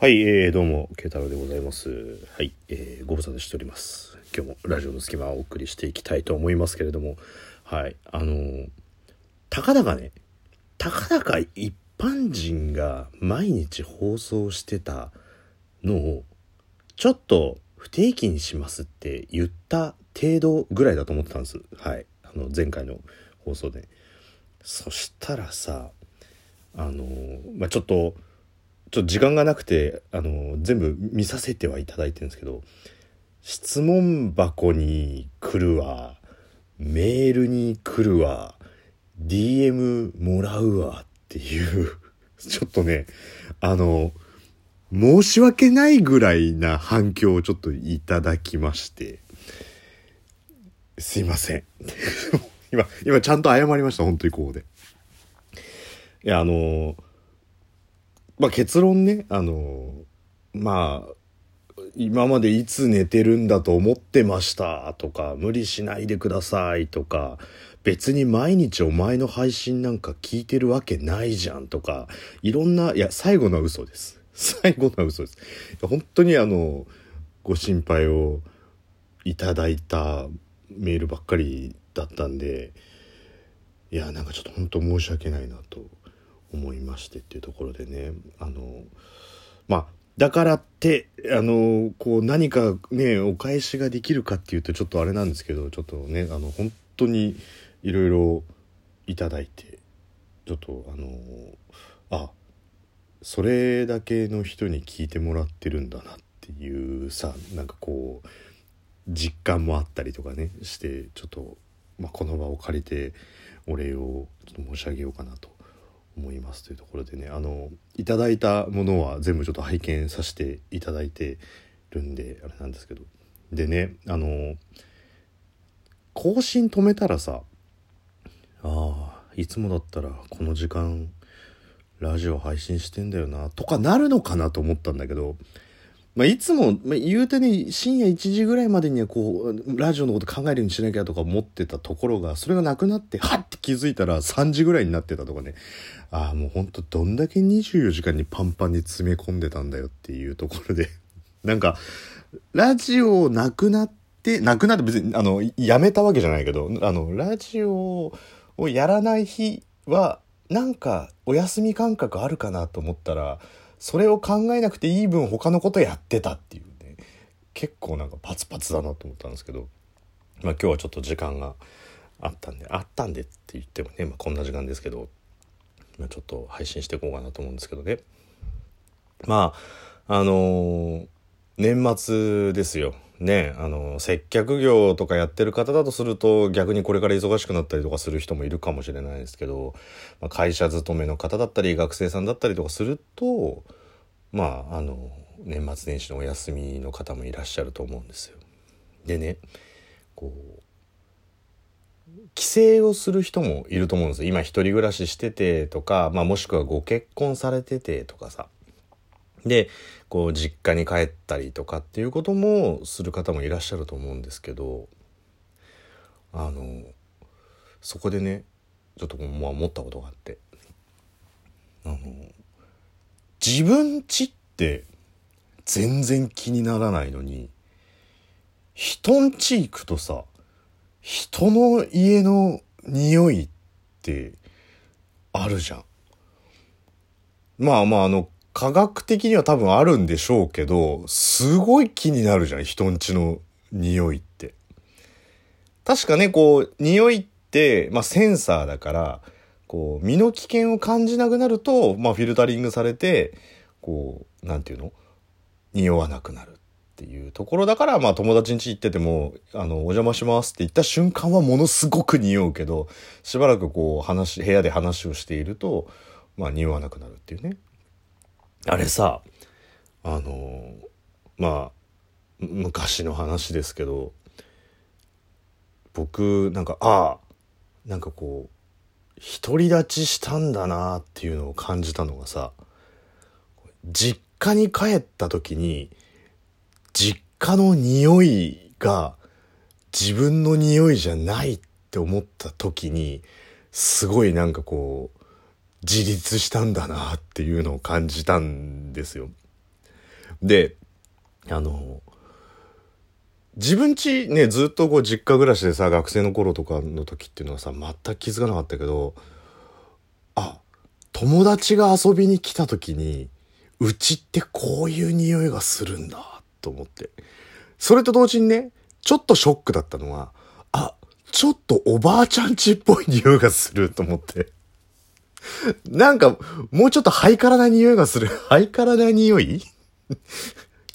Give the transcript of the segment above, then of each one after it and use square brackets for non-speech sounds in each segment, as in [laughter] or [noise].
はい、えー、どうも、慶太郎でございます。はい、えー、ご無沙汰しております。今日もラジオの隙間をお送りしていきたいと思いますけれども、はい、あのー、たかだかね、たかだか一般人が毎日放送してたのを、ちょっと不定期にしますって言った程度ぐらいだと思ってたんです。はい、あの、前回の放送で。そしたらさ、あのー、まあ、ちょっと、ちょっと時間がなくてあの全部見させてはいただいてるんですけど質問箱に来るわメールに来るわ DM もらうわっていうちょっとねあの申し訳ないぐらいな反響をちょっといただきましてすいません。[laughs] 今今ちゃんと謝りました本当にここで。いやあのまあ結論ね、あの、まあ、今までいつ寝てるんだと思ってましたとか、無理しないでくださいとか、別に毎日お前の配信なんか聞いてるわけないじゃんとか、いろんな、いや、最後の嘘です。最後の嘘です。本当にあの、ご心配をいただいたメールばっかりだったんで、いや、なんかちょっと本当申し訳ないなと思いましてっていうところでねあのまあだからってあのこう何かねお返しができるかっていうとちょっとあれなんですけどちょっとねあの本当にいろいろいただいてちょっとあのあそれだけの人に聞いてもらってるんだなっていうさなんかこう実感もあったりとかねしてちょっと、まあ、この場を借りてお礼をちょっと申し上げようかなと思いますというところでねあのいただいたものは全部ちょっと拝見させていただいてるんであれなんですけど。でねあの更新止めたらさああいつもだったらこの時間ラジオ配信してんだよなとかなるのかなと思ったんだけどまあ、いつも、まあ、言うてね、深夜1時ぐらいまでにはこう、ラジオのこと考えるようにしなきゃとか思ってたところが、それがなくなって、はって気づいたら3時ぐらいになってたとかね。ああ、もうほんとどんだけ24時間にパンパンに詰め込んでたんだよっていうところで。[laughs] なんか、ラジオなくなって、なくなって別に、あの、やめたわけじゃないけど、あの、ラジオをやらない日は、なんかお休み感覚あるかなと思ったら、それを考えなくていい分他のことやってたっていうね。結構なんかパツパツだなと思ったんですけど。まあ今日はちょっと時間があったんであったんでって言ってもね、まあ、こんな時間ですけど、まあ、ちょっと配信していこうかなと思うんですけどね。まああのー、年末ですよ。ねあの接客業とかやってる方だとすると逆にこれから忙しくなったりとかする人もいるかもしれないですけど、まあ、会社勤めの方だったり学生さんだったりとかするとまああの年末年始のお休みの方もいらっしゃると思うんですよ。でねこう帰省をする人もいると思うんですよ。今一人暮らししててとか、まあ、もしくはご結婚されててとかさ。でこう実家に帰ったりとかっていうこともする方もいらっしゃると思うんですけどあのそこでねちょっとまあ思ったことがあってあの自分ちって全然気にならないのに人んち行くとさ人の家の匂いってあるじゃん。まあまああの科学的には多分あるんでしょうけど、すごい気になるじゃん、人んちの匂いって。確かね、こう、匂いって、まあセンサーだから、こう、身の危険を感じなくなると、まあフィルタリングされて、こう、なんていうの？匂わなくなるっていうところだから、まあ友達ん家行ってても、あの、お邪魔しますって言った瞬間はものすごく匂うけど、しばらくこう話、部屋で話をしていると、まあ匂わなくなるっていうね。あれさあのまあ昔の話ですけど僕なんかああなんかこう独り立ちしたんだなっていうのを感じたのがさ実家に帰った時に実家の匂いが自分の匂いじゃないって思った時にすごいなんかこう自立したんだなっていうのを感じたんですよ。で、あの、自分ちね、ずっとこう実家暮らしでさ、学生の頃とかの時っていうのはさ、全く気づかなかったけど、あ、友達が遊びに来た時に、うちってこういう匂いがするんだ、と思って。それと同時にね、ちょっとショックだったのは、あ、ちょっとおばあちゃんちっぽい匂いがすると思って。なんか、もうちょっとハイカラな匂いがする。[laughs] ハイカラな匂い？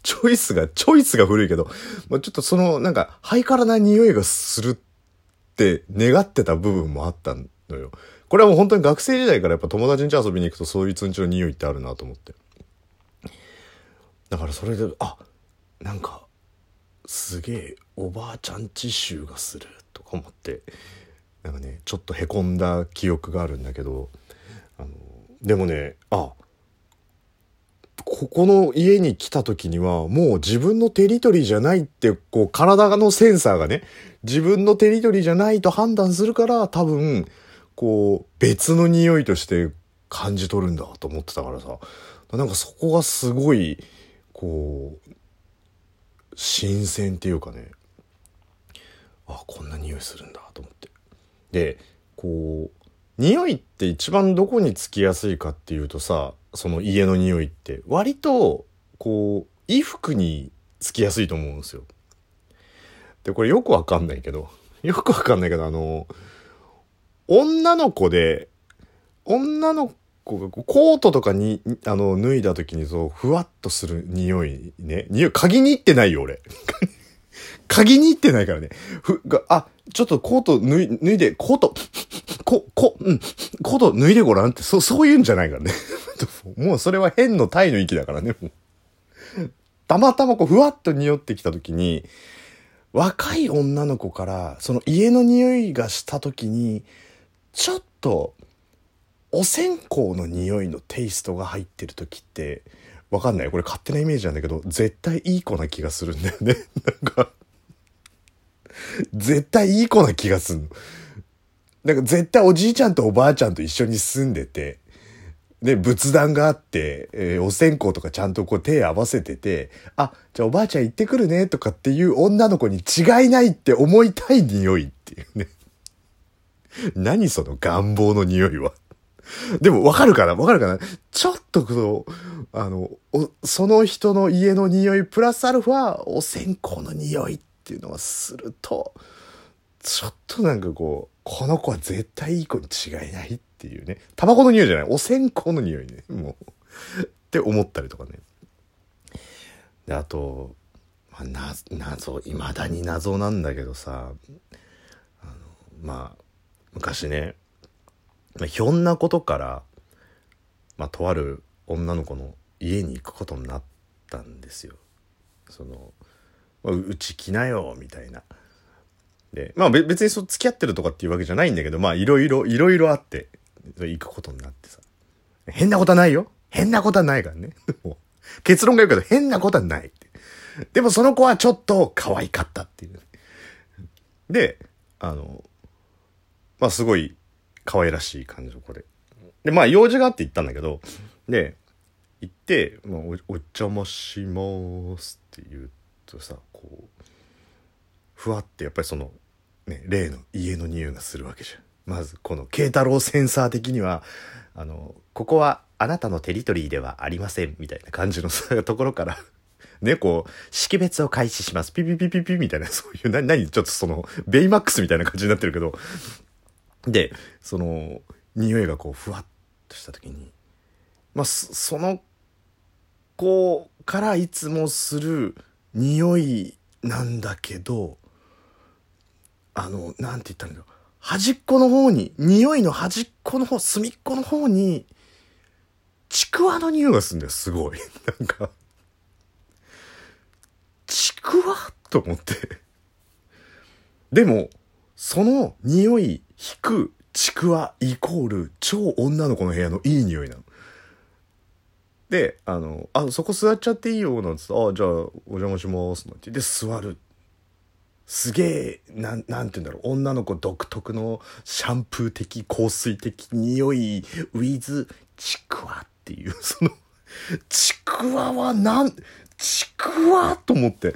チョイスが、チョイスが古いけど、まあ、ちょっとその、なんか、ハイカラな匂いがするって願ってた部分もあったのよ。これはもう本当に学生時代からやっぱ友達ん家遊びに行くとそういうつんちの匂いってあるなと思って。だからそれで、あ、なんか、すげえおばあちゃんち臭がするとか思って、なんかね、ちょっとへこんだ記憶があるんだけど、あの、でもね、あ、ここの家に来た時にはもう自分のテリトリーじゃないってこう体のセンサーがね自分のテリトリーじゃないと判断するから多分こう別の匂いとして感じ取るんだと思ってたからさ。なんかそこがすごいこう新鮮っていうかねあこんな匂いするんだと思って。でこう匂いって一番どこにつきやすいかっていうとさその家の匂いって割とこう衣服につきやすいと思うんですよ。でこれよくわかんないけど [laughs] よくわかんないけどあの女の子で女の子がコートとかにあの脱いだ時にそうふわっとする匂いね匂い嗅ぎに行ってないよ俺ぎに行ってないからねふがあちょっとコート脱い脱いでコートこ、こ、うん、コート脱いでごらんって、そ、そういうんじゃないからね。[laughs] もうそれは変の体の息だからね、もう。たまたまこう、ふわっと匂ってきた時に、若い女の子から、その家の匂いがした時に、ちょっと、お線香の匂いのテイストが入ってる時って、わかんない。これ勝手なイメージなんだけど、絶対いい子な気がするんだよね。[laughs] なんか絶対いい子な気がするの。だか絶対おじいちゃんとおばあちゃんと一緒に住んでて、で、仏壇があって、えー、お線香とかちゃんとこう手合わせてて、あ、じゃあおばあちゃん行ってくるねとかっていう女の子に違いないって思いたい匂いっていうね。[laughs] 何その願望の匂いは。[laughs] でもわかるかな？わかるかな？ちょっとこの、あの、その人の家の匂いプラスアルファお線香の匂いっていうのはすると、ちょっとなんかこう、この子は絶対いい子に違いないっていうね。タバコの匂いじゃない？お線香の匂いね。もうって思ったりとかね。で、あと、まあ、な、謎、未だに謎なんだけどさ、あの、まあ、昔ね、まあ、ひょんなことから、まあ、とある女の子の家に行くことになったんですよ。その、まあうち来なよ、みたいな。で、まあ別にそう付き合ってるとかっていうわけじゃないんだけど、まあいろいろ、いろいろあって、行くことになってさ。変なことはないよ変なことはないからね。[laughs] 結論が言うけど変なことはないって。でもその子はちょっと可愛かったっていう。で、あの、まあすごい可愛らしい感じの子で。で、まあ用事があって行ったんだけど、で、行って、まあ、おお邪魔しますって言うとさ、こう、ふわってやっぱりそのね、例の家の匂いがするわけじゃん。まず、この慶太郎センサー的には、あの、ここはあなたのテリトリーではありません、みたいな感じのところから [laughs] ね、こう、識別を開始します。ピピピピピみたいな、そういう、な、何、ちょっとその、ベイマックスみたいな感じになってるけど、で、その、匂いがこう、ふわっとした時に、まあ、その子からいつもする匂いなんだけど、あの、なんて言ったんだろう。端っこの方に、匂いの端っこの方、隅っこの方に、ちくわの匂いがするんだよ、すごい。[laughs] なんか、ちくわ？と思って。でも、その匂い引くちくわイコール超女の子の部屋のいい匂いなの。で、あの、あ、そこ座っちゃっていいよ、なんつって、あ、じゃあ、お邪魔します、なんて言って座る。すげえ、なん、なんて言うんだろう、女の子独特のシャンプー的、香水的匂い、ウィズ、ちくわっていう、[laughs] その、ちくわはなん、ちくわと思って。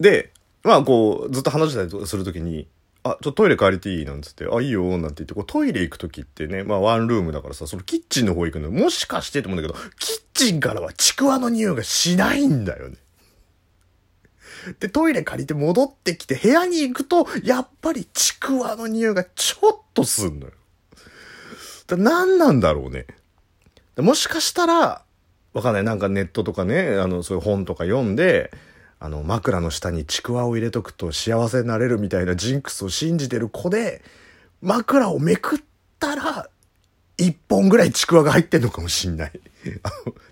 で、まあこう、ずっと話したりするときに、あ、ちょっとトイレ帰りていい？なんつって、あ、いいよ、なんて言って、こうトイレ行くときってね、まあワンルームだからさ、そのキッチンの方行くのもしかしてと思うんだけど、キッチンからはちくわの匂いがしないんだよね。で、トイレ借りて戻ってきて部屋に行くと、やっぱりちくわの匂いがちょっとすんのよ。だ何なんだろうね。もしかしたら、わかんない。なんかネットとかね、あの、そういう本とか読んで、あの、枕の下にちくわを入れとくと幸せになれるみたいなジンクスを信じてる子で、枕をめくったら、一本ぐらいちくわが入ってんのかもしんない。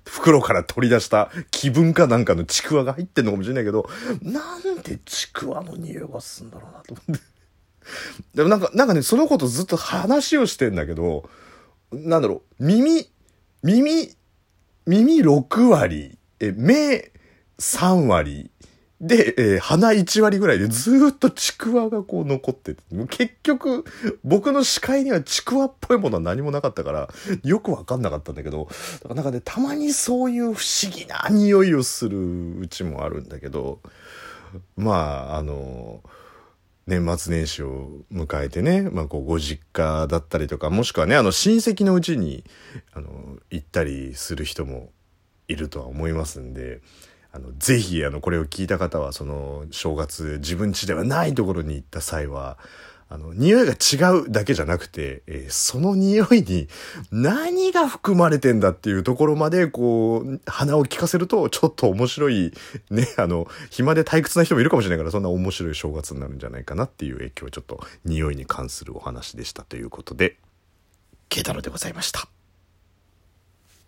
袋から取り出した気分かなんかのちくわが入ってんのかもしんないけど、なんでちくわの匂いがすんだろうなと思って。でもなんか、なんかね、その子とずっと話をしてんだけど、なんだろう、耳、耳、耳6割、え、目3割、で、えー、鼻1割ぐらいでずっとちくわがこう残ってて、結局、僕の視界にはちくわっぽいものは何もなかったから、よくわかんなかったんだけど、だからなんかね、たまにそういう不思議な匂いをするうちもあるんだけど、まあ、あの、年末年始を迎えてね、まあ、こう、ご実家だったりとか、もしくはね、あの、親戚のうちに、あの、行ったりする人もいるとは思いますんで、あの、ぜひ、あの、これを聞いた方は、その、正月、自分家ではないところに行った際は、あの、匂いが違うだけじゃなくて、えー、その匂いに何が含まれてんだっていうところまで、こう、鼻を利かせると、ちょっと面白い、ね、あの、暇で退屈な人もいるかもしれないから、そんな面白い正月になるんじゃないかなっていう影響、ちょっと匂いに関するお話でしたということで、ケタロでございました。